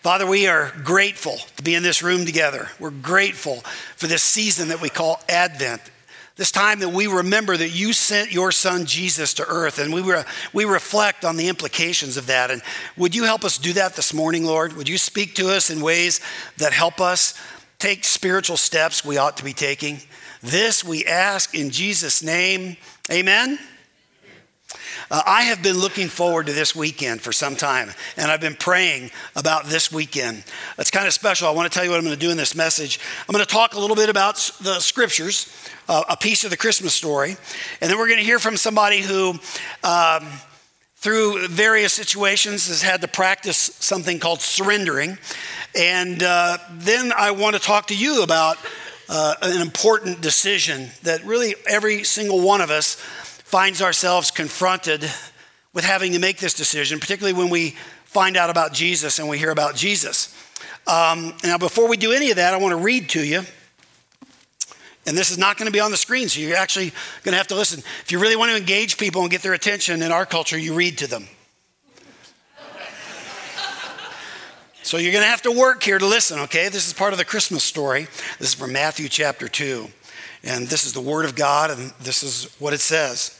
Father, we are grateful to be in this room together. We're grateful for this season that we call Advent. This time that we remember that you sent your son Jesus to earth, and we, re- we reflect on the implications of that. And would you help us do that this morning, Lord? Would you speak to us in ways that help us take spiritual steps we ought to be taking? This we ask in Jesus' name. Amen. Uh, I have been looking forward to this weekend for some time, and I've been praying about this weekend. It's kind of special. I want to tell you what I'm going to do in this message. I'm going to talk a little bit about the scriptures, uh, a piece of the Christmas story, and then we're going to hear from somebody who. Um, through various situations, has had to practice something called surrendering. And uh, then I want to talk to you about uh, an important decision that really every single one of us finds ourselves confronted with having to make this decision, particularly when we find out about Jesus and we hear about Jesus. Um, now, before we do any of that, I want to read to you. And this is not going to be on the screen, so you're actually going to have to listen. If you really want to engage people and get their attention in our culture, you read to them. so you're going to have to work here to listen, okay? This is part of the Christmas story. This is from Matthew chapter 2. And this is the Word of God, and this is what it says.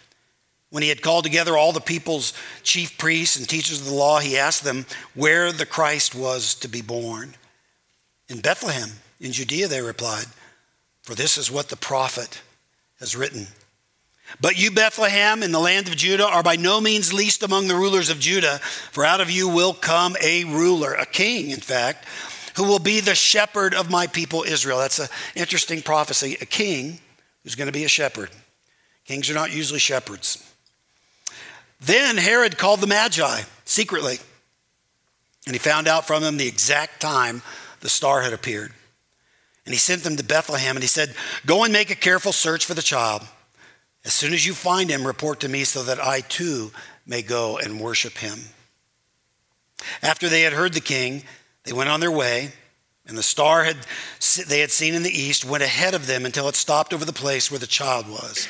When he had called together all the people's chief priests and teachers of the law, he asked them where the Christ was to be born. In Bethlehem, in Judea, they replied, for this is what the prophet has written. But you, Bethlehem, in the land of Judah, are by no means least among the rulers of Judah, for out of you will come a ruler, a king, in fact, who will be the shepherd of my people Israel. That's an interesting prophecy. A king who's going to be a shepherd. Kings are not usually shepherds. Then Herod called the Magi secretly, and he found out from them the exact time the star had appeared. And he sent them to Bethlehem, and he said, Go and make a careful search for the child. As soon as you find him, report to me so that I too may go and worship him. After they had heard the king, they went on their way, and the star had, they had seen in the east went ahead of them until it stopped over the place where the child was.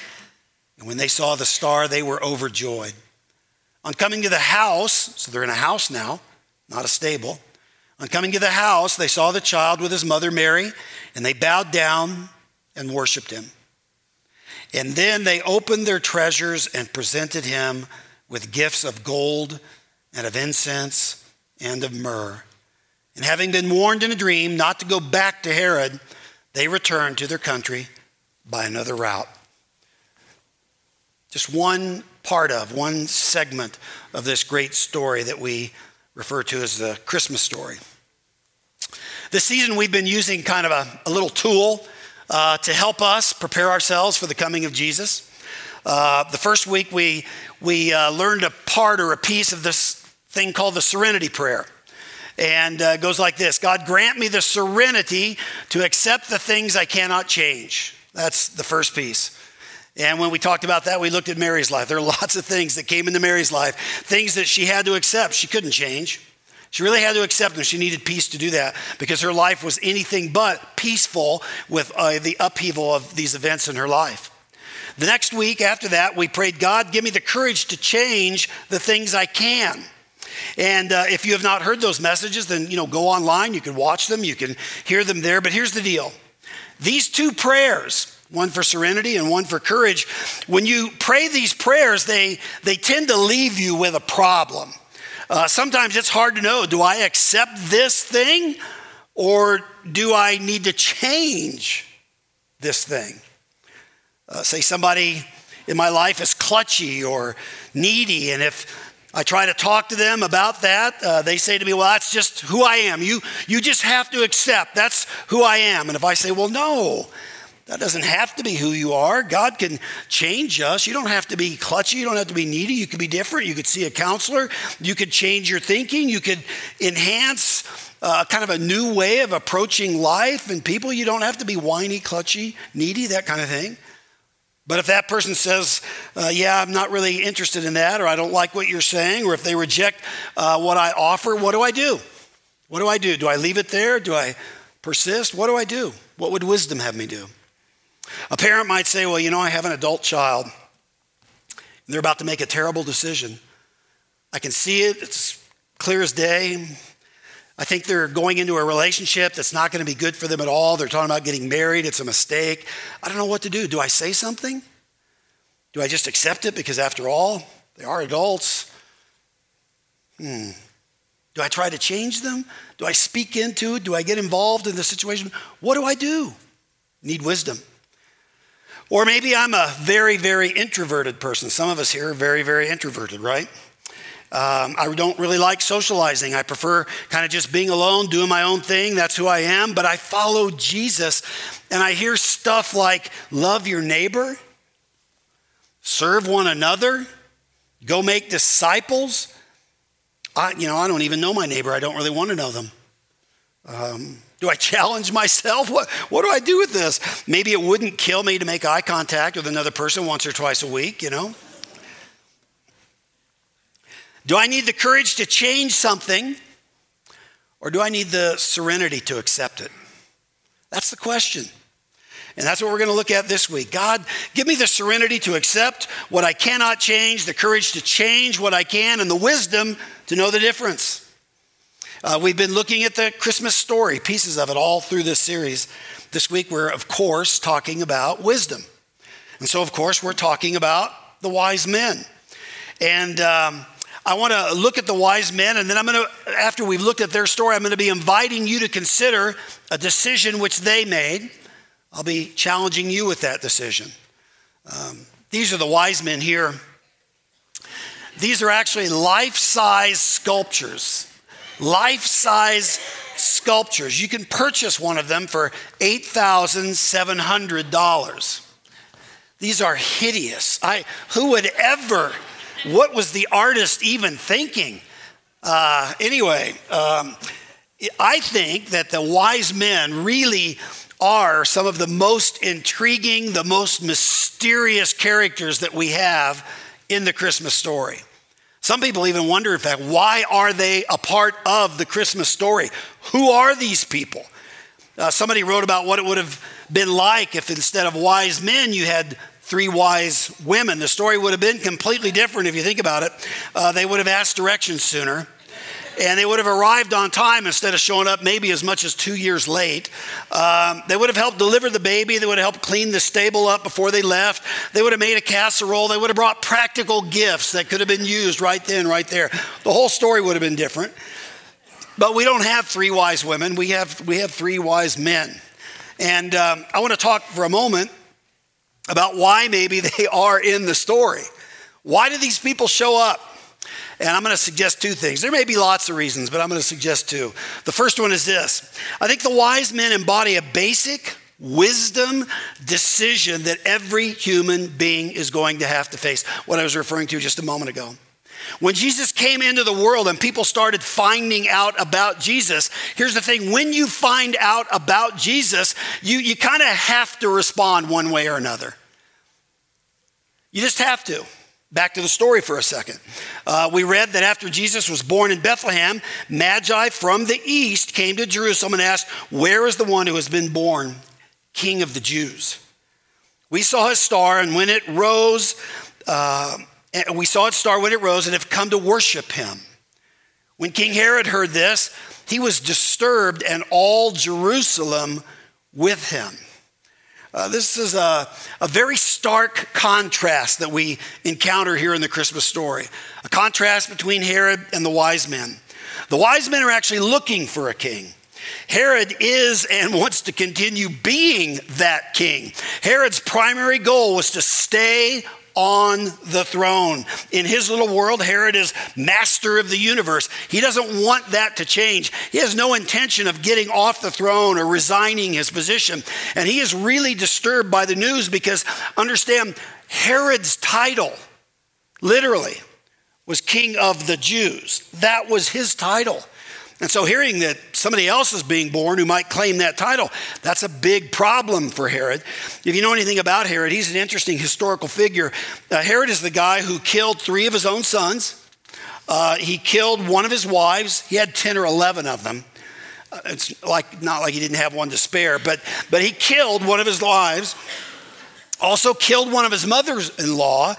And when they saw the star, they were overjoyed. On coming to the house, so they're in a house now, not a stable. On coming to the house, they saw the child with his mother Mary, and they bowed down and worshiped him. And then they opened their treasures and presented him with gifts of gold and of incense and of myrrh. And having been warned in a dream not to go back to Herod, they returned to their country by another route. Just one part of, one segment of this great story that we refer to as the Christmas story. This season, we've been using kind of a, a little tool uh, to help us prepare ourselves for the coming of Jesus. Uh, the first week, we, we uh, learned a part or a piece of this thing called the serenity prayer. And uh, it goes like this God, grant me the serenity to accept the things I cannot change. That's the first piece. And when we talked about that, we looked at Mary's life. There are lots of things that came into Mary's life, things that she had to accept. She couldn't change. She really had to accept them. She needed peace to do that because her life was anything but peaceful with uh, the upheaval of these events in her life. The next week after that, we prayed, God, give me the courage to change the things I can. And uh, if you have not heard those messages, then you know go online. You can watch them. You can hear them there. But here's the deal: these two prayers one for serenity and one for courage. When you pray these prayers, they, they tend to leave you with a problem. Uh, sometimes it's hard to know do I accept this thing or do I need to change this thing? Uh, say somebody in my life is clutchy or needy, and if I try to talk to them about that. Uh, they say to me, Well, that's just who I am. You, you just have to accept that's who I am. And if I say, Well, no, that doesn't have to be who you are. God can change us. You don't have to be clutchy. You don't have to be needy. You could be different. You could see a counselor. You could change your thinking. You could enhance uh, kind of a new way of approaching life and people. You don't have to be whiny, clutchy, needy, that kind of thing. But if that person says, uh, Yeah, I'm not really interested in that, or I don't like what you're saying, or if they reject uh, what I offer, what do I do? What do I do? Do I leave it there? Do I persist? What do I do? What would wisdom have me do? A parent might say, Well, you know, I have an adult child. They're about to make a terrible decision. I can see it, it's clear as day. I think they're going into a relationship that's not going to be good for them at all. They're talking about getting married, it's a mistake. I don't know what to do. Do I say something? Do I just accept it because, after all, they are adults? Hmm. Do I try to change them? Do I speak into it? Do I get involved in the situation? What do I do? Need wisdom. Or maybe I'm a very, very introverted person. Some of us here are very, very introverted, right? Um, I don't really like socializing. I prefer kind of just being alone, doing my own thing. That's who I am. But I follow Jesus and I hear stuff like love your neighbor, serve one another, go make disciples. I, you know, I don't even know my neighbor. I don't really want to know them. Um, do I challenge myself? What, what do I do with this? Maybe it wouldn't kill me to make eye contact with another person once or twice a week, you know? Do I need the courage to change something or do I need the serenity to accept it? That's the question. And that's what we're going to look at this week. God, give me the serenity to accept what I cannot change, the courage to change what I can, and the wisdom to know the difference. Uh, we've been looking at the Christmas story, pieces of it all through this series. This week, we're, of course, talking about wisdom. And so, of course, we're talking about the wise men. And um, I want to look at the wise men, and then I'm going to, after we've looked at their story, I'm going to be inviting you to consider a decision which they made. I'll be challenging you with that decision. Um, these are the wise men here. These are actually life size sculptures. Life size sculptures. You can purchase one of them for $8,700. These are hideous. I, who would ever what was the artist even thinking? Uh, anyway, um, I think that the wise men really are some of the most intriguing, the most mysterious characters that we have in the Christmas story. Some people even wonder, in fact, why are they a part of the Christmas story? Who are these people? Uh, somebody wrote about what it would have been like if instead of wise men, you had three wise women. The story would have been completely different if you think about it. Uh, they would have asked directions sooner. And they would have arrived on time instead of showing up maybe as much as two years late. Um, they would have helped deliver the baby. They would have helped clean the stable up before they left. They would have made a casserole. They would have brought practical gifts that could have been used right then, right there. The whole story would have been different. But we don't have three wise women. We have, we have three wise men. And um, I want to talk for a moment about why maybe they are in the story. Why do these people show up? And I'm going to suggest two things. There may be lots of reasons, but I'm going to suggest two. The first one is this I think the wise men embody a basic wisdom decision that every human being is going to have to face. What I was referring to just a moment ago. When Jesus came into the world and people started finding out about Jesus, here's the thing when you find out about Jesus, you, you kind of have to respond one way or another. You just have to. Back to the story for a second. Uh, we read that after Jesus was born in Bethlehem, Magi from the east came to Jerusalem and asked, Where is the one who has been born, King of the Jews? We saw his star, and when it rose, uh, we saw it star when it rose and have come to worship him. When King Herod heard this, he was disturbed, and all Jerusalem with him. Uh, this is a, a very stark contrast that we encounter here in the Christmas story a contrast between Herod and the wise men. The wise men are actually looking for a king. Herod is and wants to continue being that king. Herod's primary goal was to stay on the throne. In his little world, Herod is master of the universe. He doesn't want that to change. He has no intention of getting off the throne or resigning his position. And he is really disturbed by the news because, understand, Herod's title, literally, was king of the Jews. That was his title. And so, hearing that somebody else is being born who might claim that title, that's a big problem for Herod. If you know anything about Herod, he's an interesting historical figure. Uh, Herod is the guy who killed three of his own sons. Uh, he killed one of his wives. He had 10 or 11 of them. Uh, it's like not like he didn't have one to spare, but, but he killed one of his wives also killed one of his mothers in law.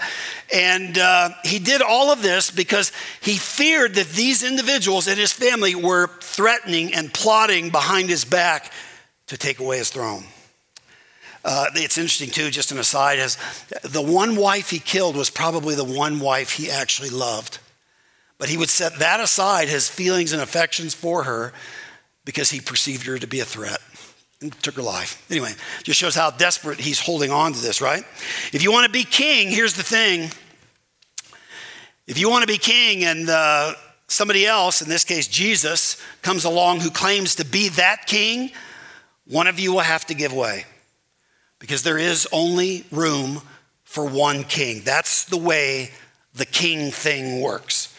And uh, he did all of this because he feared that these individuals and his family were threatening and plotting behind his back to take away his throne. Uh, it's interesting too, just an aside, as the one wife he killed was probably the one wife he actually loved. But he would set that aside, his feelings and affections for her, because he perceived her to be a threat took her life. Anyway, just shows how desperate he's holding on to this, right? If you want to be king, here's the thing. If you want to be king and uh, somebody else, in this case Jesus, comes along who claims to be that king, one of you will have to give way because there is only room for one king. That's the way the king thing works.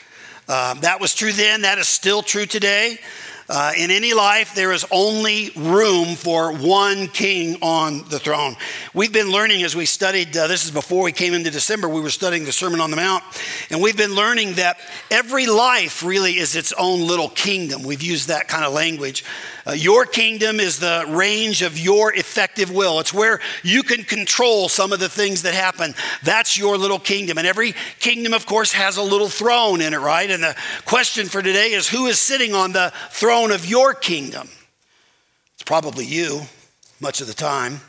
Uh, that was true then, that is still true today. Uh, in any life, there is only room for one king on the throne. We've been learning as we studied, uh, this is before we came into December, we were studying the Sermon on the Mount, and we've been learning that every life really is its own little kingdom. We've used that kind of language. Uh, your kingdom is the range of your effective will. It's where you can control some of the things that happen. That's your little kingdom. And every kingdom, of course, has a little throne in it, right? And the question for today is who is sitting on the throne of your kingdom? It's probably you, much of the time.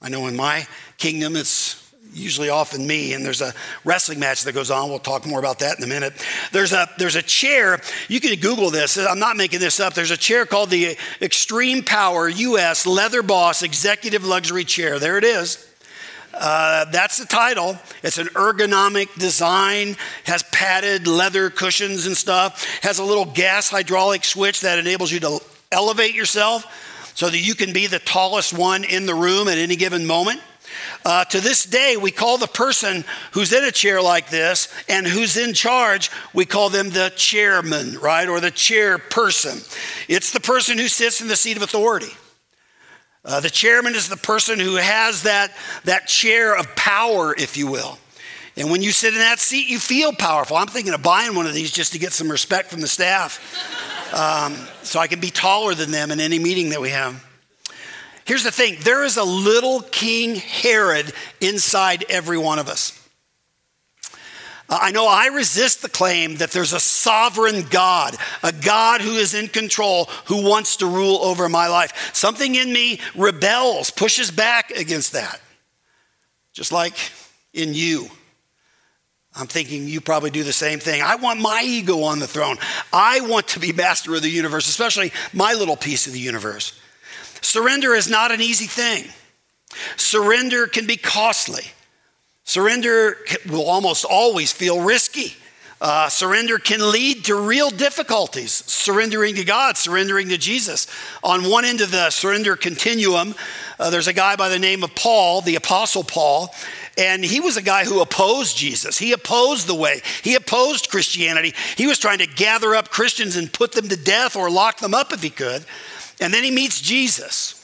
I know in my kingdom, it's usually often me, and there's a wrestling match that goes on. We'll talk more about that in a minute. There's a, there's a chair, you can Google this, I'm not making this up. There's a chair called the Extreme Power US Leather Boss Executive Luxury Chair. There it is. Uh, that's the title. It's an ergonomic design, has padded leather cushions and stuff, has a little gas hydraulic switch that enables you to elevate yourself so that you can be the tallest one in the room at any given moment. Uh, to this day, we call the person who's in a chair like this and who's in charge, we call them the chairman, right? Or the chairperson. It's the person who sits in the seat of authority. Uh, the chairman is the person who has that, that chair of power, if you will. And when you sit in that seat, you feel powerful. I'm thinking of buying one of these just to get some respect from the staff um, so I can be taller than them in any meeting that we have. Here's the thing there is a little King Herod inside every one of us. Uh, I know I resist the claim that there's a sovereign God, a God who is in control, who wants to rule over my life. Something in me rebels, pushes back against that. Just like in you. I'm thinking you probably do the same thing. I want my ego on the throne. I want to be master of the universe, especially my little piece of the universe. Surrender is not an easy thing. Surrender can be costly. Surrender will almost always feel risky. Uh, surrender can lead to real difficulties. Surrendering to God, surrendering to Jesus. On one end of the surrender continuum, uh, there's a guy by the name of Paul, the Apostle Paul, and he was a guy who opposed Jesus. He opposed the way, he opposed Christianity. He was trying to gather up Christians and put them to death or lock them up if he could. And then he meets Jesus.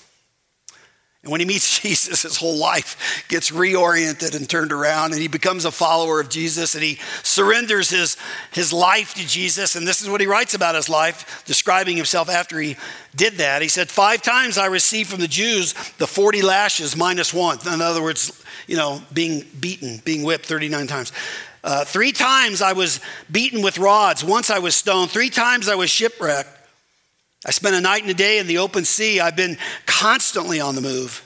And when he meets Jesus, his whole life gets reoriented and turned around, and he becomes a follower of Jesus and he surrenders his, his life to Jesus. And this is what he writes about his life, describing himself after he did that. He said, Five times I received from the Jews the 40 lashes minus one. In other words, you know, being beaten, being whipped 39 times. Uh, three times I was beaten with rods. Once I was stoned. Three times I was shipwrecked. I spent a night and a day in the open sea. I've been constantly on the move.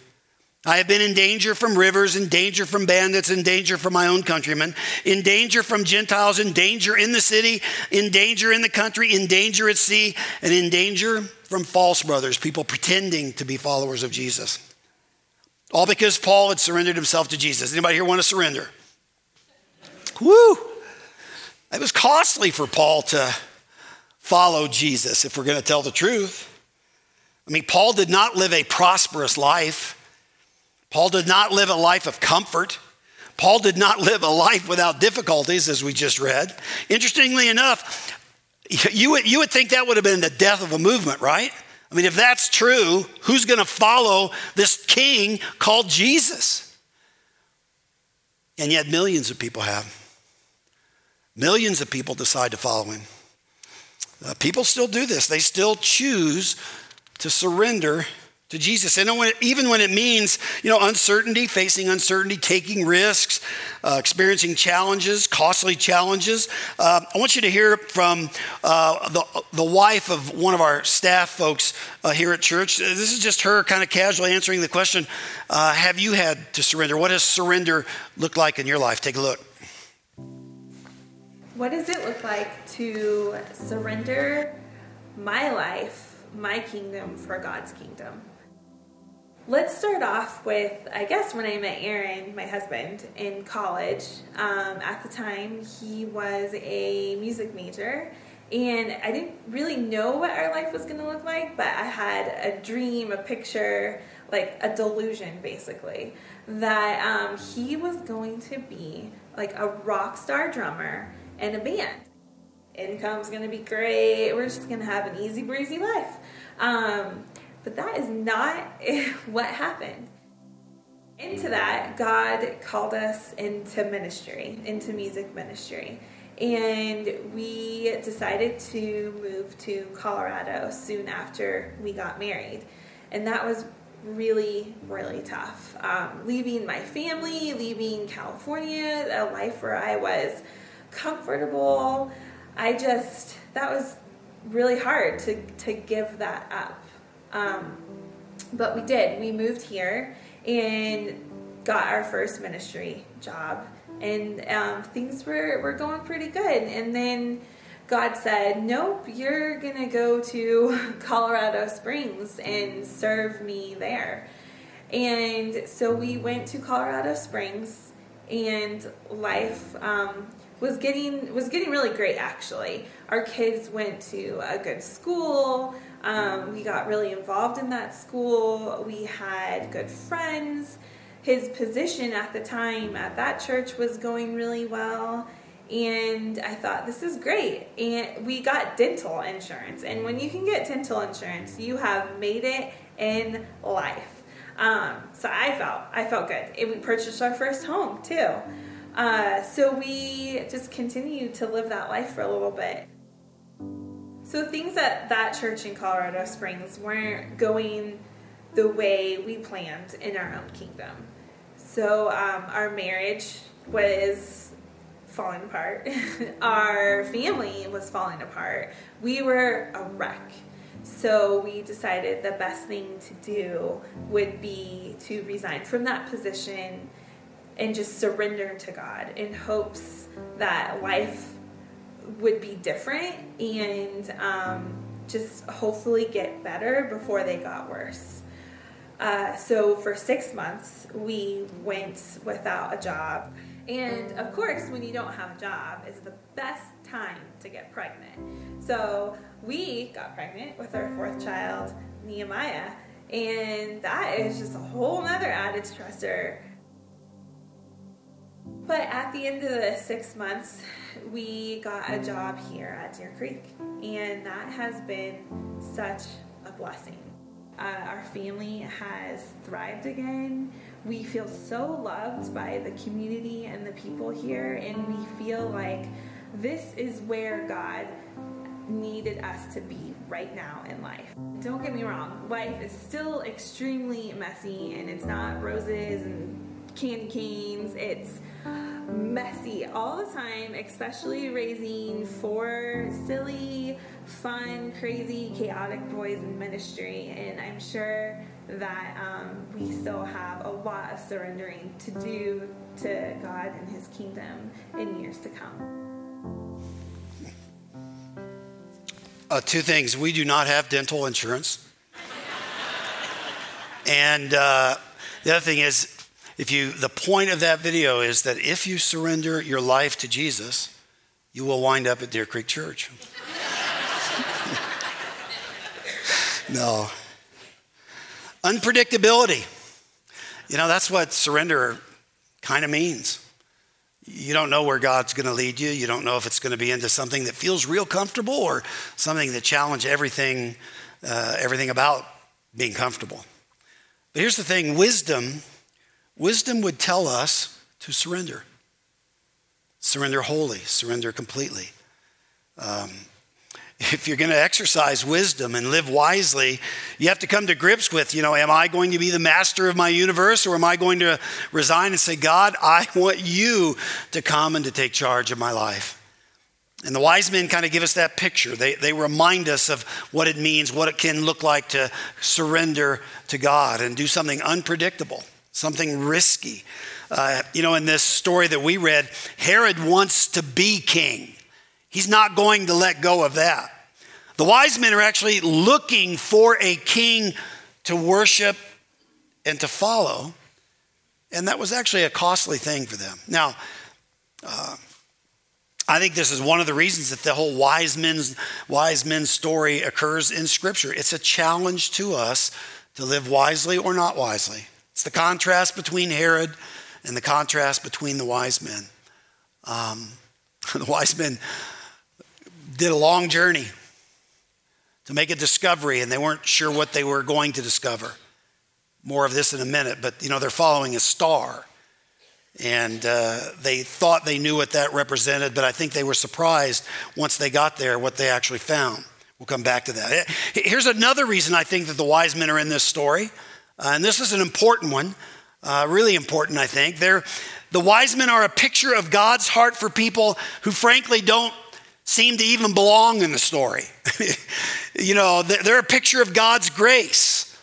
I have been in danger from rivers, in danger from bandits, in danger from my own countrymen, in danger from Gentiles, in danger in the city, in danger in the country, in danger at sea, and in danger from false brothers, people pretending to be followers of Jesus. All because Paul had surrendered himself to Jesus. Anybody here want to surrender? Woo! It was costly for Paul to follow Jesus if we're going to tell the truth. I mean, Paul did not live a prosperous life. Paul did not live a life of comfort. Paul did not live a life without difficulties, as we just read. Interestingly enough, you would, you would think that would have been the death of a movement, right? I mean, if that's true, who's going to follow this king called Jesus? And yet, millions of people have. Millions of people decide to follow him. Uh, people still do this, they still choose to surrender to Jesus. And even when it means, you know, uncertainty, facing uncertainty, taking risks, uh, experiencing challenges, costly challenges. Uh, I want you to hear from uh, the, the wife of one of our staff folks uh, here at church. This is just her kind of casually answering the question uh, Have you had to surrender? What does surrender look like in your life? Take a look. What does it look like to surrender my life, my kingdom, for God's kingdom? Let's start off with, I guess, when I met Aaron, my husband, in college. Um, at the time, he was a music major, and I didn't really know what our life was going to look like, but I had a dream, a picture, like a delusion, basically, that um, he was going to be like a rock star drummer in a band. Income's to be great. We're just to have an easy breezy life. Um, but that is not what happened. Into that, God called us into ministry, into music ministry. And we decided to move to Colorado soon after we got married. And that was really, really tough. Um, leaving my family, leaving California, a life where I was comfortable. I just, that was really hard to, to give that up. Um, but we did. We moved here and got our first ministry job, and um, things were, were going pretty good. And then God said, Nope, you're going to go to Colorado Springs and serve me there. And so we went to Colorado Springs, and life um, was getting was getting really great. Actually, our kids went to a good school. Um, we got really involved in that school. We had good friends. His position at the time at that church was going really well. And I thought, this is great. And we got dental insurance. And when you can get dental insurance, you have made it in life. Um, so I felt, I felt good. And we purchased our first home too. Uh, so we just continued to live that life for a little bit. So things at that church in Colorado Springs weren't going the way we planned in our own kingdom. So um, our marriage was falling apart. our family was falling apart. We were a wreck. So we decided the best thing to do would be to resign from that position and just surrender to God in hopes that life would be different and um, just hopefully get better before they got worse. Uh, so for six months, we went without a job. And of course, when you don't have a job, it's the best time to get pregnant. So we got pregnant with our fourth child, Nehemiah, and that is just a whole nother added stressor but at the end of the six months, we got a job here at Deer Creek, and that has been such a blessing. Uh, our family has thrived again. We feel so loved by the community and the people here, and we feel like this is where God needed us to be right now in life. Don't get me wrong, life is still extremely messy, and it's not roses and candy canes. It's messy all the time, especially raising four silly, fun, crazy, chaotic boys in ministry. And I'm sure that um, we still have a lot of surrendering to do to God and His kingdom in years to come. Uh, two things. We do not have dental insurance. and uh, the other thing is, if you the point of that video is that if you surrender your life to Jesus, you will wind up at Deer Creek Church. no. Unpredictability. You know, that's what surrender kind of means. You don't know where God's going to lead you. You don't know if it's going to be into something that feels real comfortable or something that challenges everything, uh, everything about being comfortable. But here's the thing wisdom, wisdom would tell us to surrender. Surrender wholly, surrender completely. Um, if you're going to exercise wisdom and live wisely, you have to come to grips with, you know, am I going to be the master of my universe or am I going to resign and say, God, I want you to come and to take charge of my life? And the wise men kind of give us that picture. They, they remind us of what it means, what it can look like to surrender to God and do something unpredictable, something risky. Uh, you know, in this story that we read, Herod wants to be king. He's not going to let go of that. The wise men are actually looking for a king to worship and to follow. And that was actually a costly thing for them. Now, uh, I think this is one of the reasons that the whole wise men's wise men story occurs in Scripture. It's a challenge to us to live wisely or not wisely. It's the contrast between Herod and the contrast between the wise men. Um, the wise men did a long journey to make a discovery, and they weren't sure what they were going to discover. More of this in a minute, but you know, they're following a star. And uh, they thought they knew what that represented, but I think they were surprised once they got there what they actually found. We'll come back to that. Here's another reason I think that the wise men are in this story, uh, and this is an important one, uh, really important, I think. They're, the wise men are a picture of God's heart for people who, frankly, don't seem to even belong in the story. you know, they're a picture of God's grace.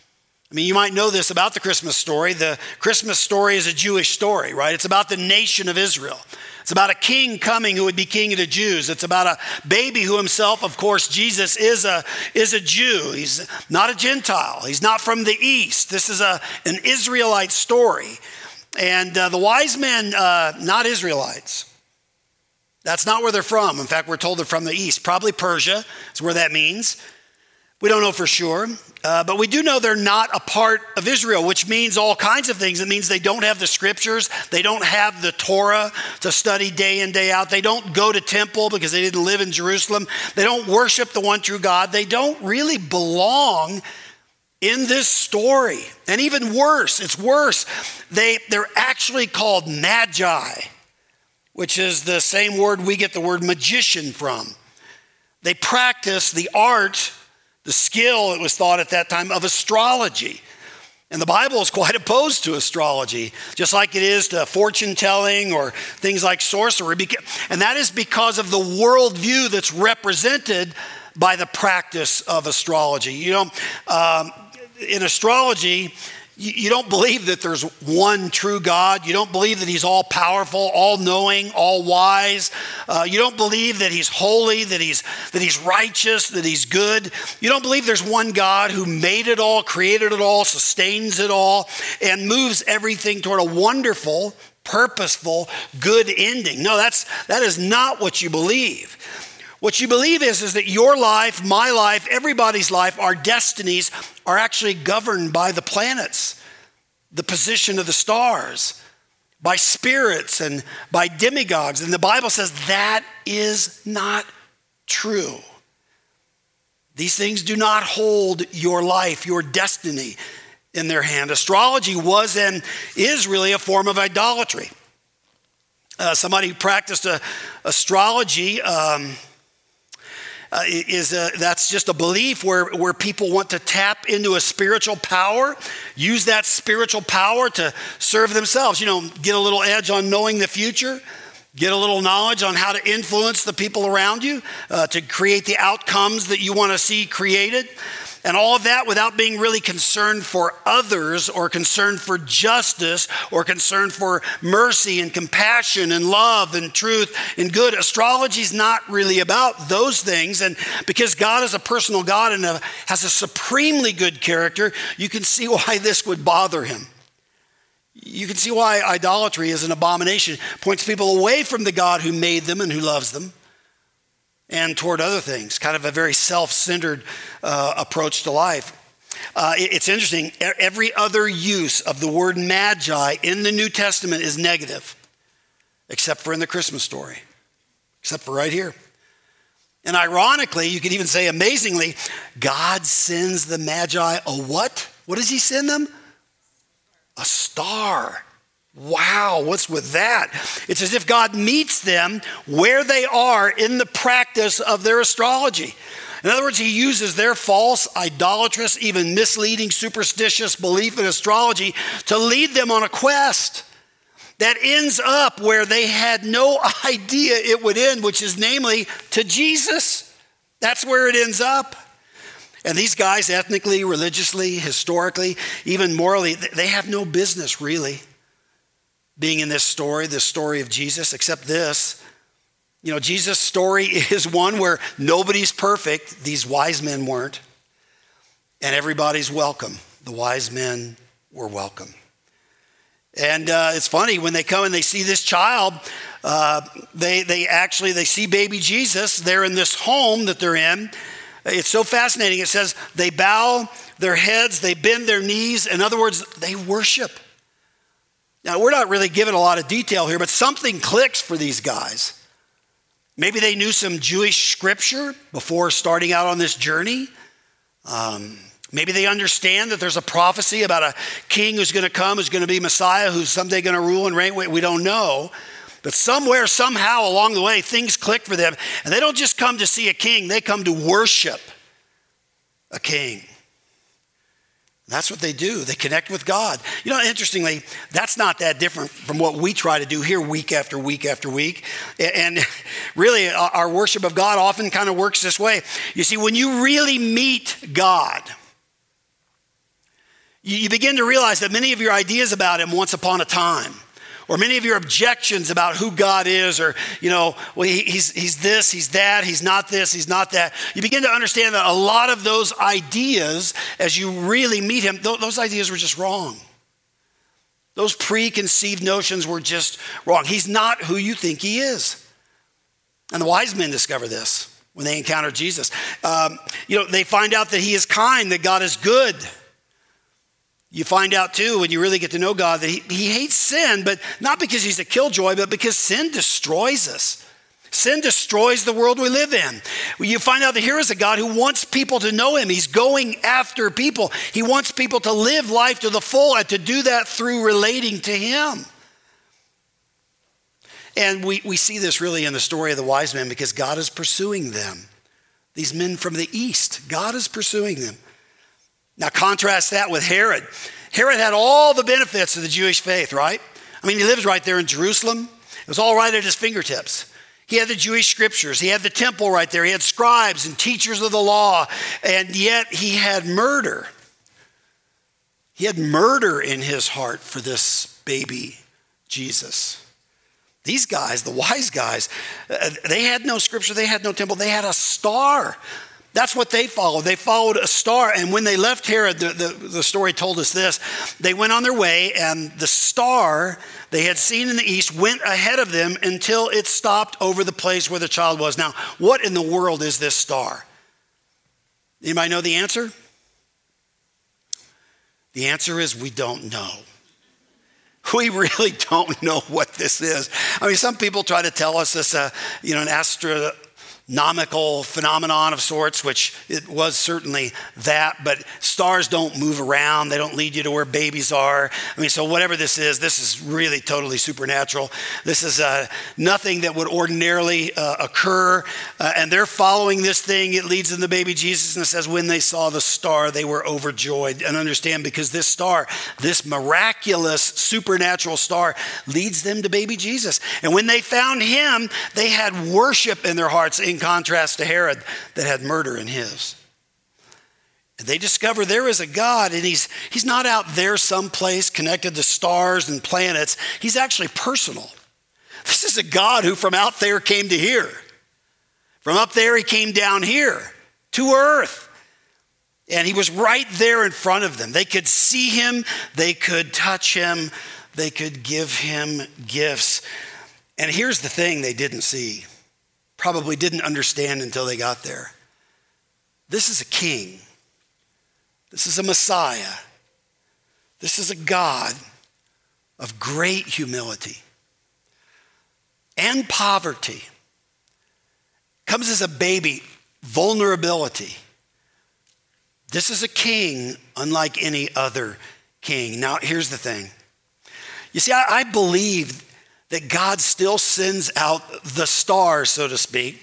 I mean, you might know this about the Christmas story. The Christmas story is a Jewish story, right? It's about the nation of Israel. It's about a king coming who would be king of the Jews. It's about a baby who himself, of course, Jesus is a, is a Jew. He's not a Gentile. He's not from the East. This is a, an Israelite story. And uh, the wise men, uh, not Israelites. That's not where they're from. In fact, we're told they're from the east, probably Persia is where that means. We don't know for sure, uh, but we do know they're not a part of Israel, which means all kinds of things. It means they don't have the scriptures, they don't have the Torah to study day in, day out. They don't go to temple because they didn't live in Jerusalem. They don't worship the one true God. They don't really belong in this story. And even worse, it's worse. They, they're actually called magi which is the same word we get the word magician from. They practice the art, the skill, it was thought at that time, of astrology. And the Bible is quite opposed to astrology, just like it is to fortune telling or things like sorcery. And that is because of the worldview that's represented by the practice of astrology. You know, um, in astrology, you don't believe that there's one true God. You don't believe that He's all powerful, all knowing, all wise. Uh, you don't believe that He's holy, that he's, that he's righteous, that He's good. You don't believe there's one God who made it all, created it all, sustains it all, and moves everything toward a wonderful, purposeful, good ending. No, that's, that is not what you believe. What you believe is, is that your life, my life, everybody's life, our destinies are actually governed by the planets, the position of the stars, by spirits and by demigods. And the Bible says that is not true. These things do not hold your life, your destiny in their hand. Astrology was and is really a form of idolatry. Uh, somebody who practiced uh, astrology. Um, uh, is a, that's just a belief where, where people want to tap into a spiritual power, use that spiritual power to serve themselves. You know, get a little edge on knowing the future, get a little knowledge on how to influence the people around you, uh, to create the outcomes that you want to see created. And all of that without being really concerned for others or concerned for justice or concerned for mercy and compassion and love and truth and good. Astrology is not really about those things. And because God is a personal God and a, has a supremely good character, you can see why this would bother him. You can see why idolatry is an abomination, points people away from the God who made them and who loves them and toward other things, kind of a very self centered uh, approach to life. Uh, it, it's interesting, every other use of the word magi in the New Testament is negative. except for in the Christmas story, except for right here. And ironically, you could even say amazingly, God sends the Magi a what? What does he send them? A star. Wow, what's with that? It's as if God meets them where they are in the practice of their astrology. In other words, he uses their false, idolatrous, even misleading, superstitious belief in astrology to lead them on a quest that ends up where they had no idea it would end, which is namely to Jesus. That's where it ends up. And these guys, ethnically, religiously, historically, even morally, they have no business really being in this story, this story of Jesus, except this. You know, Jesus' story is one where nobody's perfect. These wise men weren't. And everybody's welcome. The wise men were welcome. And uh, it's funny when they come and they see this child, uh, they, they actually they see baby Jesus. They're in this home that they're in. It's so fascinating. It says they bow their heads, they bend their knees. In other words, they worship. Now, we're not really given a lot of detail here, but something clicks for these guys. Maybe they knew some Jewish scripture before starting out on this journey. Um, maybe they understand that there's a prophecy about a king who's going to come, who's going to be Messiah, who's someday going to rule and reign. We don't know. But somewhere, somehow along the way, things click for them. And they don't just come to see a king, they come to worship a king. That's what they do. They connect with God. You know, interestingly, that's not that different from what we try to do here week after week after week. And really, our worship of God often kind of works this way. You see, when you really meet God, you begin to realize that many of your ideas about Him once upon a time or many of your objections about who God is, or, you know, well, he's, he's this, he's that, he's not this, he's not that. You begin to understand that a lot of those ideas, as you really meet him, th- those ideas were just wrong. Those preconceived notions were just wrong. He's not who you think he is. And the wise men discover this when they encounter Jesus. Um, you know, they find out that he is kind, that God is good. You find out too when you really get to know God that he, he hates sin, but not because he's a killjoy, but because sin destroys us. Sin destroys the world we live in. You find out that here is a God who wants people to know him. He's going after people. He wants people to live life to the full and to do that through relating to him. And we, we see this really in the story of the wise men because God is pursuing them. These men from the east, God is pursuing them. Now, contrast that with Herod. Herod had all the benefits of the Jewish faith, right? I mean, he lives right there in Jerusalem. It was all right at his fingertips. He had the Jewish scriptures, he had the temple right there, he had scribes and teachers of the law, and yet he had murder. He had murder in his heart for this baby Jesus. These guys, the wise guys, uh, they had no scripture, they had no temple, they had a star that's what they followed. They followed a star. And when they left Herod, the, the, the, story told us this they went on their way, and the star they had seen in the east went ahead of them until it stopped over the place where the child was. Now, what in the world is this star? Anybody know the answer? The answer is we don't know. We really don't know what this is. I mean, some people try to tell us this, uh, you know, an astro nomical phenomenon of sorts, which it was certainly that, but stars don't move around. They don't lead you to where babies are. I mean, so whatever this is, this is really totally supernatural. This is uh, nothing that would ordinarily uh, occur. Uh, and they're following this thing. It leads them to baby Jesus and it says, when they saw the star, they were overjoyed. And understand because this star, this miraculous supernatural star, leads them to baby Jesus. And when they found him, they had worship in their hearts, in contrast to Herod that had murder in his. And they discover there is a God, and he's, he's not out there someplace connected to stars and planets. He's actually personal. This is a God who from out there came to here. From up there, he came down here to earth. And he was right there in front of them. They could see him, they could touch him, they could give him gifts. And here's the thing they didn't see probably didn't understand until they got there. This is a king. This is a Messiah. This is a God of great humility. and poverty. Comes as a baby, vulnerability. This is a king unlike any other king. Now, here's the thing. You see, I, I believe that God still sends out the stars, so to speak,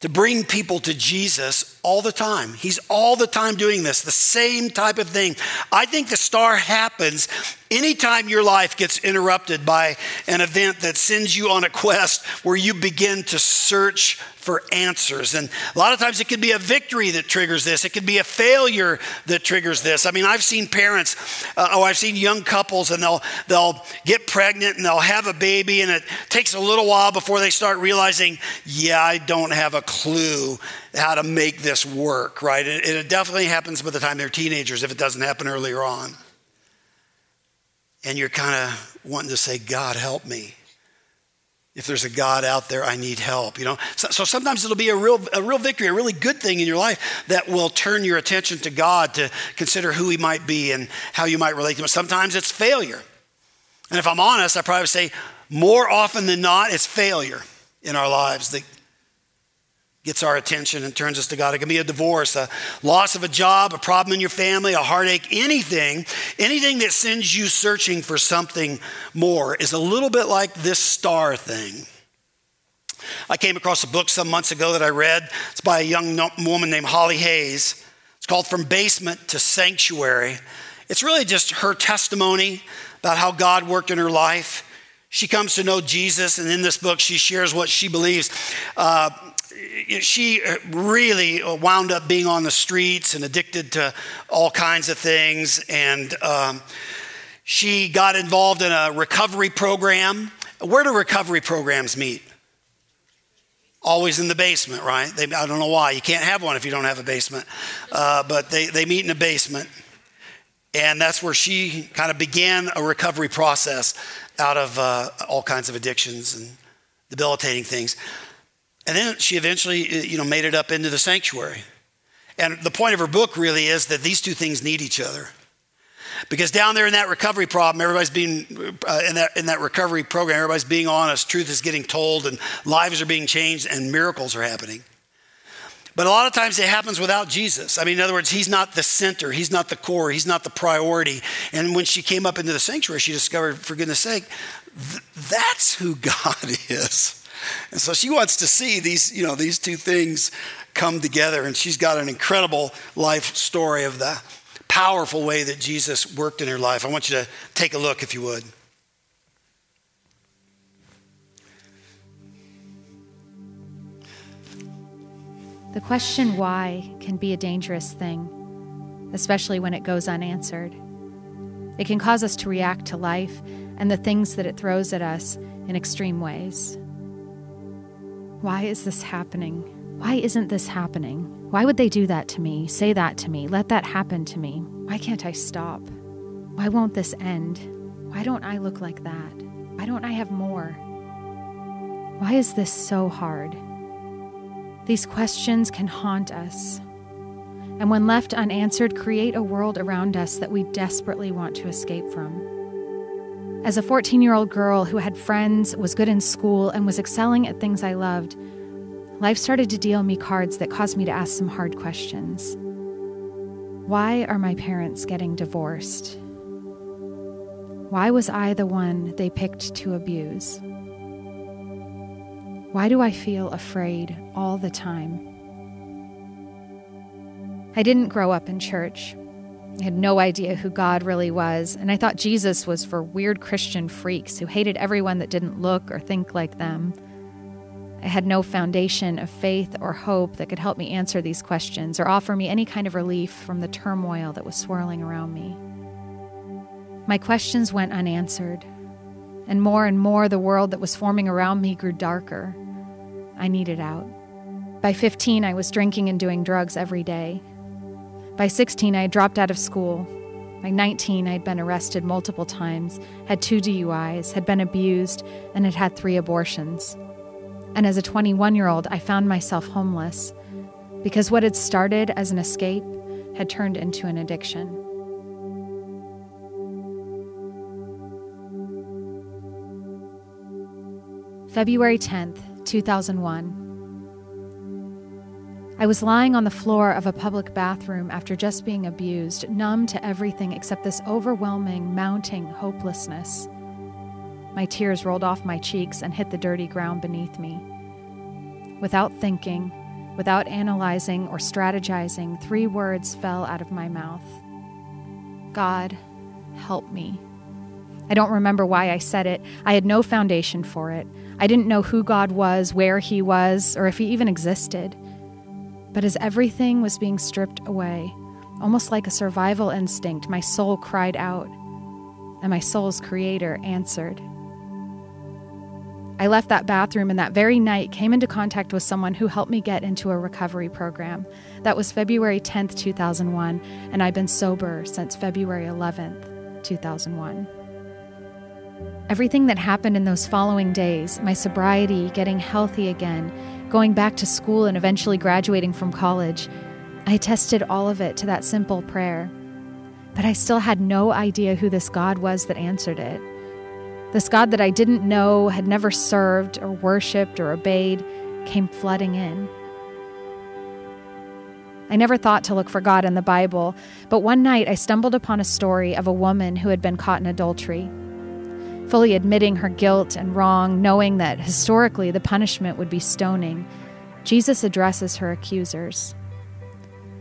to bring people to Jesus all the time. He's all the time doing this, the same type of thing. I think the star happens anytime your life gets interrupted by an event that sends you on a quest where you begin to search for answers. And a lot of times it could be a victory that triggers this, it could be a failure that triggers this. I mean, I've seen parents, uh, oh, I've seen young couples, and they'll, they'll get pregnant and they'll have a baby, and it takes a little while before they start realizing, yeah, I don't have a clue how to make this work, right? And it definitely happens by the time they're teenagers if it doesn't happen earlier on. And you're kind of wanting to say, God, help me. If there's a God out there, I need help. You know, so, so, sometimes it'll be a real, a real victory, a really good thing in your life that will turn your attention to God to consider who He might be and how you might relate to Him. Sometimes it's failure, and if I'm honest, I probably say more often than not, it's failure in our lives that gets our attention and turns us to God. It can be a divorce, a loss of a job, a problem in your family, a heartache, anything, anything that sends you searching for something more is a little bit like this star thing. I came across a book some months ago that I read. It's by a young woman named Holly Hayes. It's called From Basement to Sanctuary. It's really just her testimony about how God worked in her life. She comes to know Jesus, and in this book, she shares what she believes uh, she uh, really wound up being on the streets and addicted to all kinds of things. And um, she got involved in a recovery program. Where do recovery programs meet? Always in the basement, right? They, I don't know why. You can't have one if you don't have a basement. Uh, but they, they meet in a basement. And that's where she kind of began a recovery process out of uh, all kinds of addictions and debilitating things. And then she eventually, uh, you know, made it up into the sanctuary. And the point of her book really is that these two things need each other. Because down there in that recovery problem, everybody's being, uh, in, that, in that recovery program, everybody's being honest, truth is getting told, and lives are being changed, and miracles are happening. But a lot of times it happens without Jesus. I mean, in other words, he's not the center, he's not the core, he's not the priority. And when she came up into the sanctuary, she discovered, for goodness sake, th- that's who God is. And so she wants to see these, you know, these two things come together. And she's got an incredible life story of the powerful way that Jesus worked in her life. I want you to take a look, if you would. The question why can be a dangerous thing, especially when it goes unanswered. It can cause us to react to life and the things that it throws at us in extreme ways. Why is this happening? Why isn't this happening? Why would they do that to me? Say that to me? Let that happen to me? Why can't I stop? Why won't this end? Why don't I look like that? Why don't I have more? Why is this so hard? These questions can haunt us, and when left unanswered, create a world around us that we desperately want to escape from. As a 14 year old girl who had friends, was good in school, and was excelling at things I loved, life started to deal me cards that caused me to ask some hard questions. Why are my parents getting divorced? Why was I the one they picked to abuse? Why do I feel afraid all the time? I didn't grow up in church. I had no idea who God really was, and I thought Jesus was for weird Christian freaks who hated everyone that didn't look or think like them. I had no foundation of faith or hope that could help me answer these questions or offer me any kind of relief from the turmoil that was swirling around me. My questions went unanswered, and more and more the world that was forming around me grew darker. I needed out. By 15, I was drinking and doing drugs every day, by 16, I had dropped out of school. By 19, I had been arrested multiple times, had two DUIs, had been abused, and had had three abortions. And as a 21 year old, I found myself homeless because what had started as an escape had turned into an addiction. February 10th, 2001. I was lying on the floor of a public bathroom after just being abused, numb to everything except this overwhelming, mounting hopelessness. My tears rolled off my cheeks and hit the dirty ground beneath me. Without thinking, without analyzing or strategizing, three words fell out of my mouth God, help me. I don't remember why I said it. I had no foundation for it. I didn't know who God was, where He was, or if He even existed. But as everything was being stripped away, almost like a survival instinct, my soul cried out, and my soul's creator answered. I left that bathroom and that very night came into contact with someone who helped me get into a recovery program. That was February 10th, 2001, and I've been sober since February 11th, 2001. Everything that happened in those following days, my sobriety, getting healthy again, going back to school and eventually graduating from college, I attested all of it to that simple prayer. But I still had no idea who this God was that answered it. This God that I didn't know, had never served or worshiped or obeyed, came flooding in. I never thought to look for God in the Bible, but one night I stumbled upon a story of a woman who had been caught in adultery fully admitting her guilt and wrong, knowing that historically the punishment would be stoning, Jesus addresses her accusers.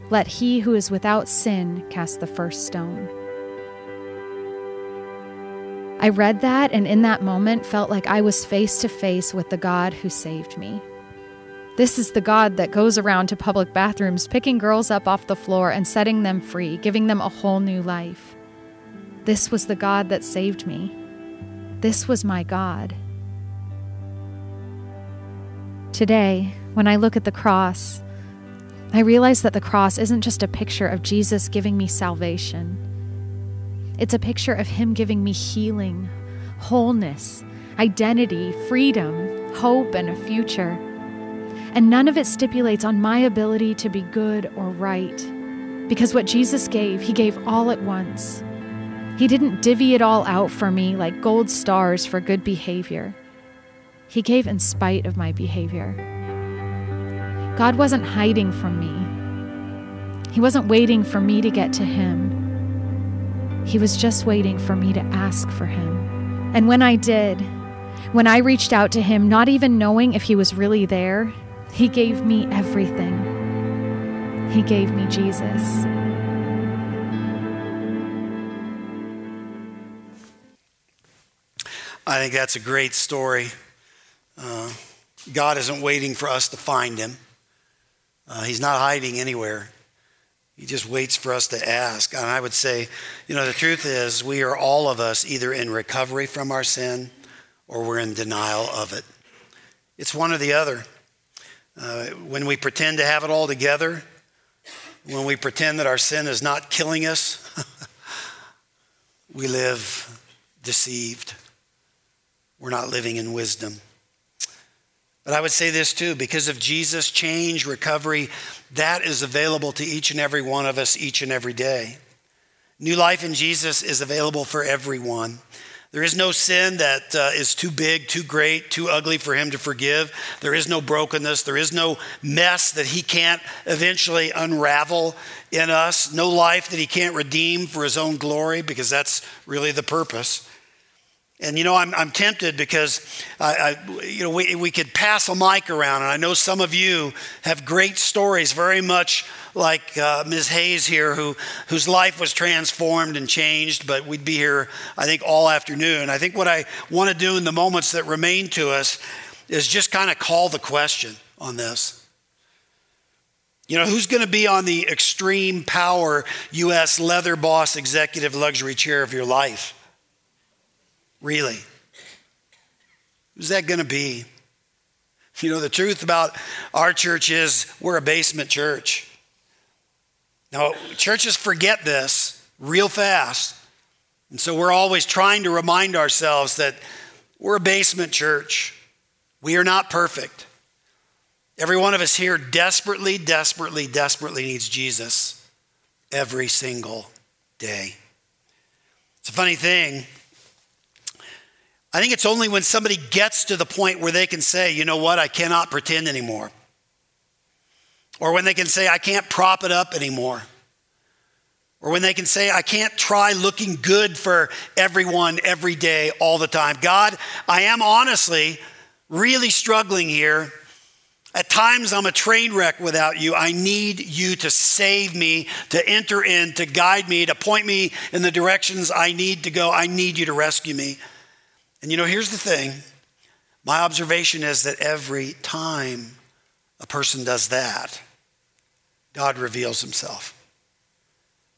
Let he who is without sin cast the first stone. I read that and in that moment felt like I was face to face with the God who saved me. This is the God that goes around to public bathrooms, picking girls up off the floor and setting them free, giving them a whole new life. This was the God that saved me. This was my God. Today, when I look at the cross, I realize that the cross isn't just a picture of Jesus giving me salvation. It's a picture of Him giving me healing, wholeness, identity, freedom, hope, and a future. And none of it stipulates on my ability to be good or right. Because what Jesus gave, He gave all at once. He didn't divvy it all out for me like gold stars for good behavior. He gave in spite of my behavior. God wasn't hiding from me. He wasn't waiting for me to get to Him. He was just waiting for me to ask for Him. And when I did, when I reached out to Him, not even knowing if He was really there, He gave me everything. He gave me Jesus. I think that's a great story. Uh, God isn't waiting for us to find him. Uh, he's not hiding anywhere. He just waits for us to ask. And I would say, you know, the truth is, we are all of us either in recovery from our sin or we're in denial of it. It's one or the other. Uh, when we pretend to have it all together, when we pretend that our sin is not killing us, we live deceived. We're not living in wisdom. But I would say this too because of Jesus' change, recovery, that is available to each and every one of us each and every day. New life in Jesus is available for everyone. There is no sin that uh, is too big, too great, too ugly for him to forgive. There is no brokenness. There is no mess that he can't eventually unravel in us. No life that he can't redeem for his own glory, because that's really the purpose. And you know, I'm, I'm tempted because I, I, you know, we, we could pass a mic around, and I know some of you have great stories, very much like uh, Ms. Hayes here, who, whose life was transformed and changed, but we'd be here, I think, all afternoon. I think what I want to do in the moments that remain to us is just kind of call the question on this. You know, who's going to be on the extreme power U.S. leather boss executive luxury chair of your life? Really? Who's that going to be? You know, the truth about our church is we're a basement church. Now, churches forget this real fast. And so we're always trying to remind ourselves that we're a basement church. We are not perfect. Every one of us here desperately, desperately, desperately needs Jesus every single day. It's a funny thing. I think it's only when somebody gets to the point where they can say, you know what, I cannot pretend anymore. Or when they can say, I can't prop it up anymore. Or when they can say, I can't try looking good for everyone every day, all the time. God, I am honestly really struggling here. At times, I'm a train wreck without you. I need you to save me, to enter in, to guide me, to point me in the directions I need to go. I need you to rescue me. And you know, here's the thing my observation is that every time a person does that, God reveals himself.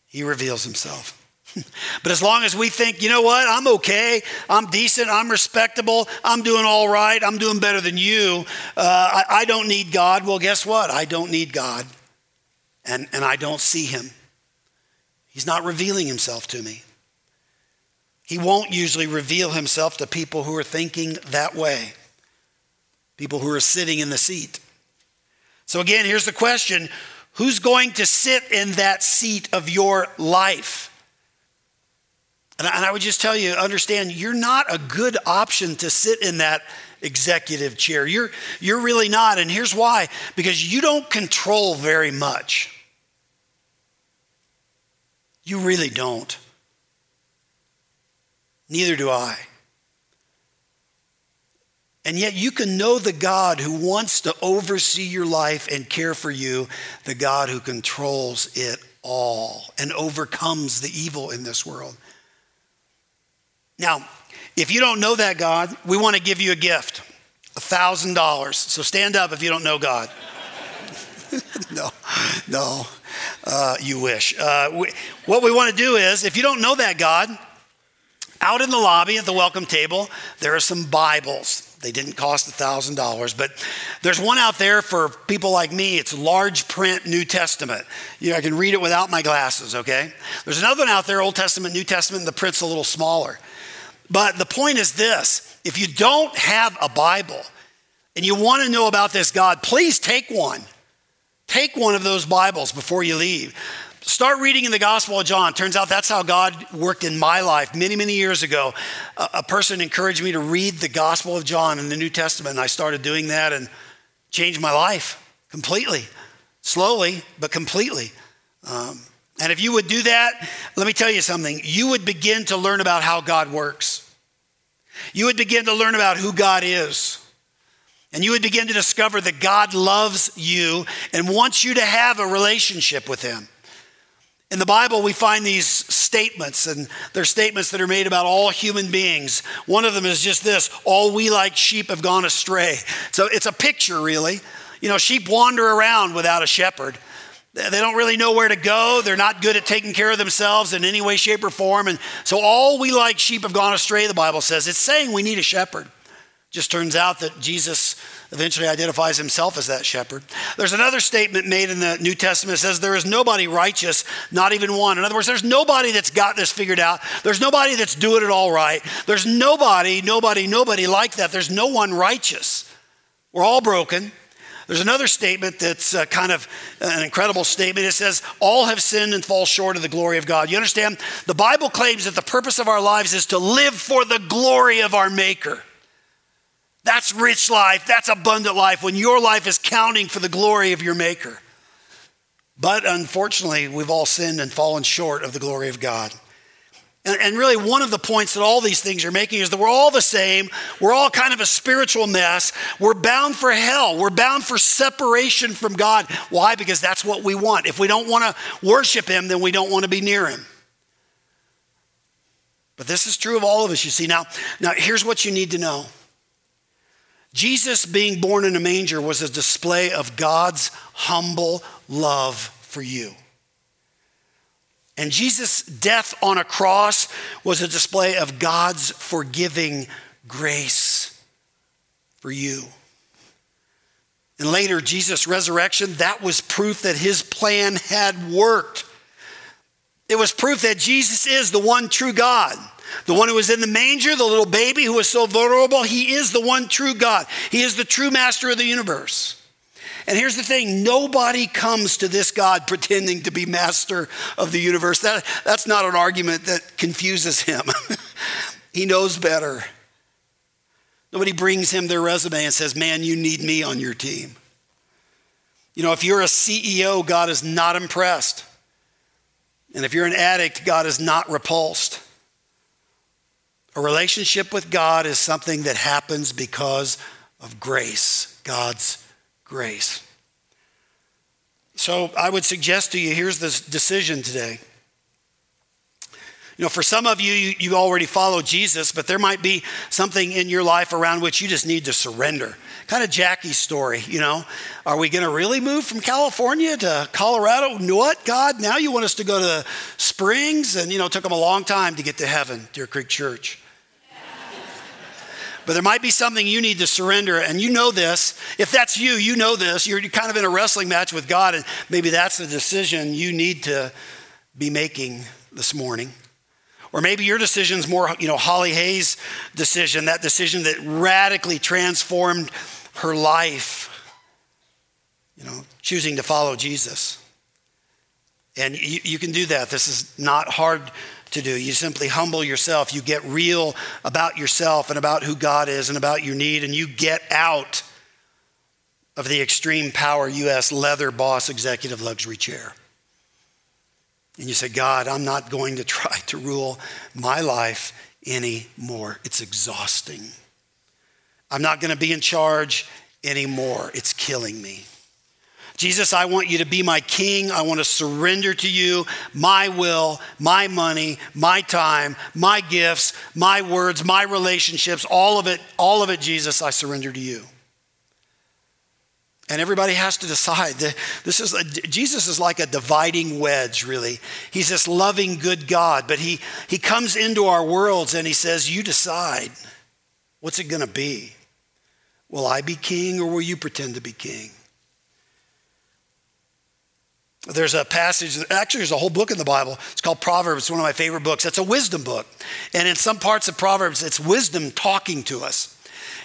He reveals himself. But as long as we think, you know what, I'm okay, I'm decent, I'm respectable, I'm doing all right, I'm doing better than you, uh, I, I don't need God, well, guess what? I don't need God. And, and I don't see him. He's not revealing himself to me. He won't usually reveal himself to people who are thinking that way, people who are sitting in the seat. So, again, here's the question who's going to sit in that seat of your life? And I, would just tell you, understand, you're not a good option to sit in that executive chair. You're, you're really not. And here's why because you don't control very much. You really don't. Neither do I. And yet, you can know the God who wants to oversee your life and care for you, the God who controls it all and overcomes the evil in this world. Now, if you don't know that God, we want to give you a gift $1,000. So stand up if you don't know God. no, no, uh, you wish. Uh, we, what we want to do is, if you don't know that God, out in the lobby at the welcome table, there are some Bibles. They didn't cost $1,000, but there's one out there for people like me. It's large print New Testament. You know, I can read it without my glasses, okay? There's another one out there, Old Testament, New Testament, and the print's a little smaller. But the point is this if you don't have a Bible and you want to know about this God, please take one. Take one of those Bibles before you leave. Start reading in the Gospel of John. Turns out that's how God worked in my life many, many years ago. A, person encouraged me to read the Gospel of John in the New Testament, and I started doing that and changed my life completely. Slowly, but completely. Um, and if you would do that, let me tell you something. You would begin to learn about how God works. You would begin to learn about who God is. And you would begin to discover that God loves you and wants you to have a relationship with Him. In the Bible, we find these statements, and they're statements that are made about all human beings. One of them is just this all we like sheep have gone astray. So it's a picture, really. You know, sheep wander around without a shepherd. They don't really know where to go. They're not good at taking care of themselves in any way, shape, or form. And so all we like sheep have gone astray, the Bible says. It's saying we need a shepherd. Just turns out that Jesus eventually identifies himself as that shepherd. There's another statement made in the New Testament that says, There is nobody righteous, not even one. In other words, there's nobody that's got this figured out. There's nobody that's doing it all right. There's nobody, nobody, nobody like that. There's no one righteous. We're all broken. There's another statement that's uh, kind of an incredible statement. It says, All have sinned and fall short of the glory of God. You understand? The Bible claims that the purpose of our lives is to live for the glory of our Maker. That's rich life. That's abundant life when your life is counting for the glory of your Maker. But unfortunately, we've all sinned and fallen short of the glory of God. And, and, really, one of the points that all these things are making is that we're all the same. We're all kind of a spiritual mess. We're bound for hell. We're bound for separation from God. Why? Because that's what we want. If we don't want to worship Him, then we don't want to be near Him. But this is true of all of us, you see. Now, now here's what you need to know Jesus being born in a manger was a display of God's humble love for you. And Jesus' death on a cross was a display of God's forgiving grace for you. And later, Jesus' resurrection, that was proof that his plan had worked. It was proof that Jesus is the one true God. The one who was in the manger, the little baby who was so vulnerable, he is the one true God. He is the true master of the universe. And here's the thing nobody comes to this God pretending to be master of the universe. That, that's not an argument that confuses him. he knows better. Nobody brings him their resume and says, Man, you need me on your team. You know, if you're a CEO, God is not impressed. And if you're an addict, God is not repulsed. A relationship with God is something that happens because of grace, God's grace. So I would suggest to you here's this decision today. You know, for some of you, you, already follow Jesus, but there might be something in your life around which you just need to surrender. Kind of Jackie's story, you know. Are we going to really move from California to Colorado? What, God? Now you want us to go to the Springs? And, you know, it took them a long time to get to heaven, Deer Creek Church. But there might be something you need to surrender, and you know this. If that's you, you know this. You're kind of in a wrestling match with God, and maybe that's the decision you need to be making this morning. Or maybe your decision's more, you know, Holly Hayes' decision, that decision that radically transformed her life, you know, choosing to follow Jesus. And you, you can do that. This is not hard to do. You simply humble yourself. You get real about yourself and about who God is and about your need, and you get out of the extreme power U.S. leather boss executive luxury chair. And you say, God, I'm not going to try to rule my life anymore. It's exhausting. I'm not going to be in charge anymore. It's killing me. Jesus, I want you to be my king. I want to surrender to you my will, my money, my time, my gifts, my words, my relationships, all of it, all of it, Jesus, I surrender to you. And everybody has to decide. This is a, Jesus is like a dividing wedge, really. He's this loving, good God, but he, he comes into our worlds and he says, You decide. What's it going to be? Will I be king or will you pretend to be king? There's a passage, actually, there's a whole book in the Bible. It's called Proverbs. It's one of my favorite books. It's a wisdom book. And in some parts of Proverbs, it's wisdom talking to us.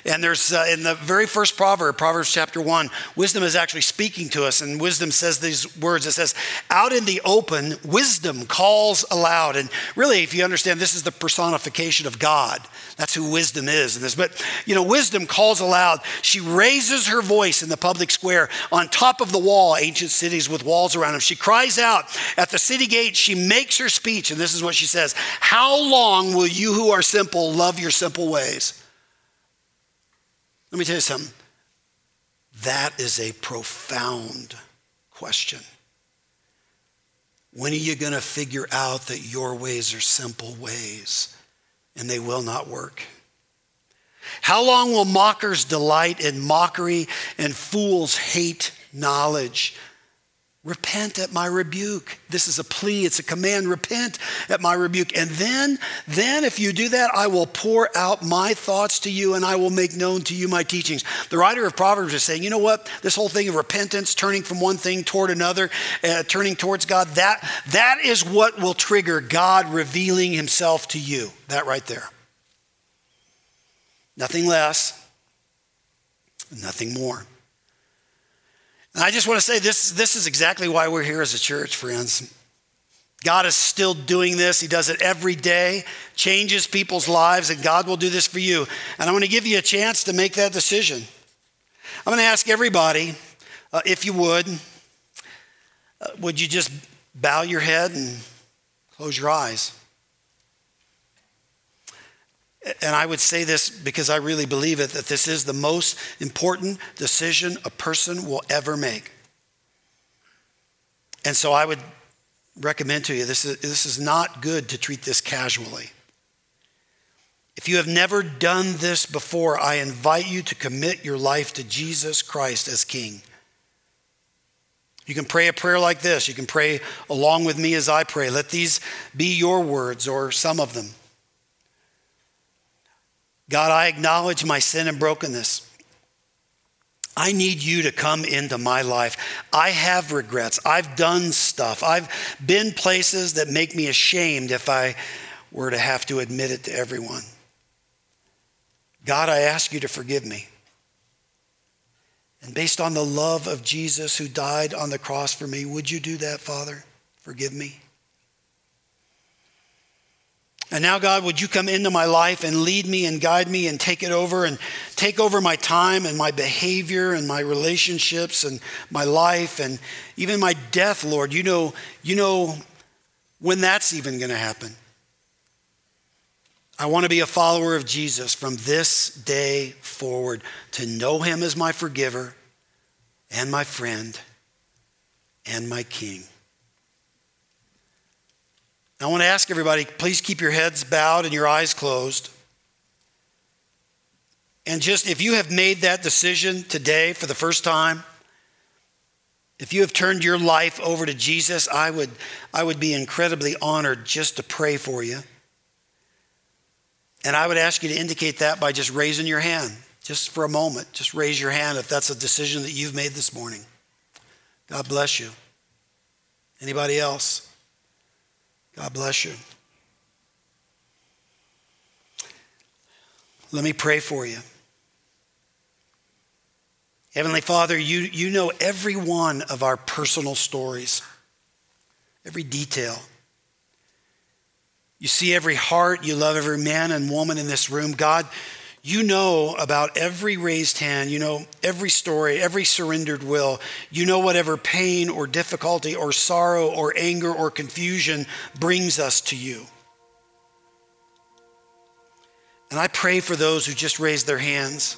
And there's uh, in the very first proverb, Proverbs chapter one, wisdom is actually speaking to us. And wisdom says these words it says, Out in the open, wisdom calls aloud. And really, if you understand, this is the personification of God. That's who wisdom is in this. But, you know, wisdom calls aloud. She raises her voice in the public square on top of the wall, ancient cities with walls around them. She cries out at the city gate. She makes her speech. And this is what she says How long will you who are simple love your simple ways? Let me tell you something. That is a profound question. When are you going to figure out that your ways are simple ways and they will not work? How long will mockers delight in mockery and fools hate knowledge? Repent at my rebuke. This is a plea, it's a command. Repent at my rebuke. And then, then if you do that, I will pour out my thoughts to you and I will make known to you my teachings. The writer of Proverbs is saying, you know what? This whole thing of repentance, turning from one thing toward another, uh, turning towards God, that, that is what will trigger God revealing himself to you. That right there. Nothing less, nothing more. And I just want to say this, this is exactly why we're here as a church, friends. God is still doing this. He does it every day, changes people's lives, and God will do this for you. And I want to give you a chance to make that decision. I'm going to ask everybody, uh, if you would, uh, would you just bow your head and close your eyes? And I would say this because I really believe it that this is the most important decision a person will ever make. And so I would recommend to you this is, this is not good to treat this casually. If you have never done this before, I invite you to commit your life to Jesus Christ as King. You can pray a prayer like this. You can pray along with me as I pray. Let these be your words or some of them. God, I acknowledge my sin and brokenness. I need you to come into my life. I have regrets. I've done stuff. I've been places that make me ashamed if I were to have to admit it to everyone. God, I ask you to forgive me. And based on the love of Jesus who died on the cross for me, would you do that, Father? Forgive me. And now, God, would you come into my life and lead me and guide me and take it over and take over my time and my behavior and my relationships and my life and even my death, Lord. You know, you know when that's even going to happen. I want to be a follower of Jesus from this day forward, to know him as my forgiver and my friend and my king. I want to ask everybody please keep your heads bowed and your eyes closed. And just if you have made that decision today for the first time, if you have turned your life over to Jesus, I would, I would be incredibly honored just to pray for you. And I would ask you to indicate that by just raising your hand, just for a moment. Just raise your hand if that's a decision that you've made this morning. God bless you. Anybody else? God bless you. Let me pray for you. Heavenly Father, you, you know every one of our personal stories, every detail. You see every heart. You love every man and woman in this room. God, you know about every raised hand. You know every story, every surrendered will. You know whatever pain or difficulty or sorrow or anger or confusion brings us to you. And I pray for those who just raised their hands,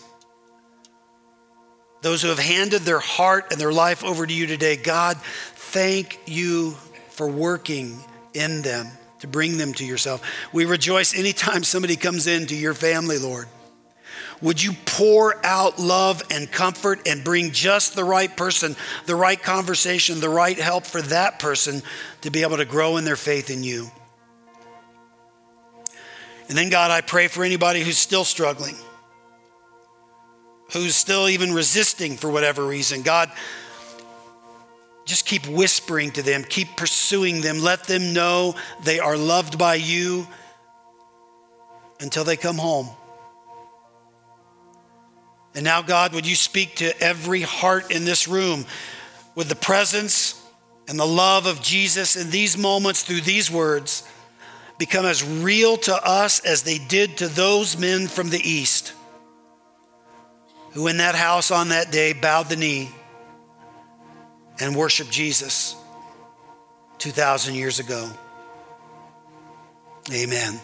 those who have handed their heart and their life over to you today. God, thank you for working in them to bring them to yourself. We rejoice anytime somebody comes into your family, Lord. Would you pour out love and comfort and bring just the right person, the right conversation, the right help for that person to be able to grow in their faith in you? And then, God, I pray for anybody who's still struggling, who's still even resisting for whatever reason. God, just keep whispering to them, keep pursuing them, let them know they are loved by you until they come home. And now, God, would you speak to every heart in this room with the presence and the love of Jesus in these moments through these words become as real to us as they did to those men from the East who in that house on that day bowed the knee and worshiped Jesus 2,000 years ago. Amen.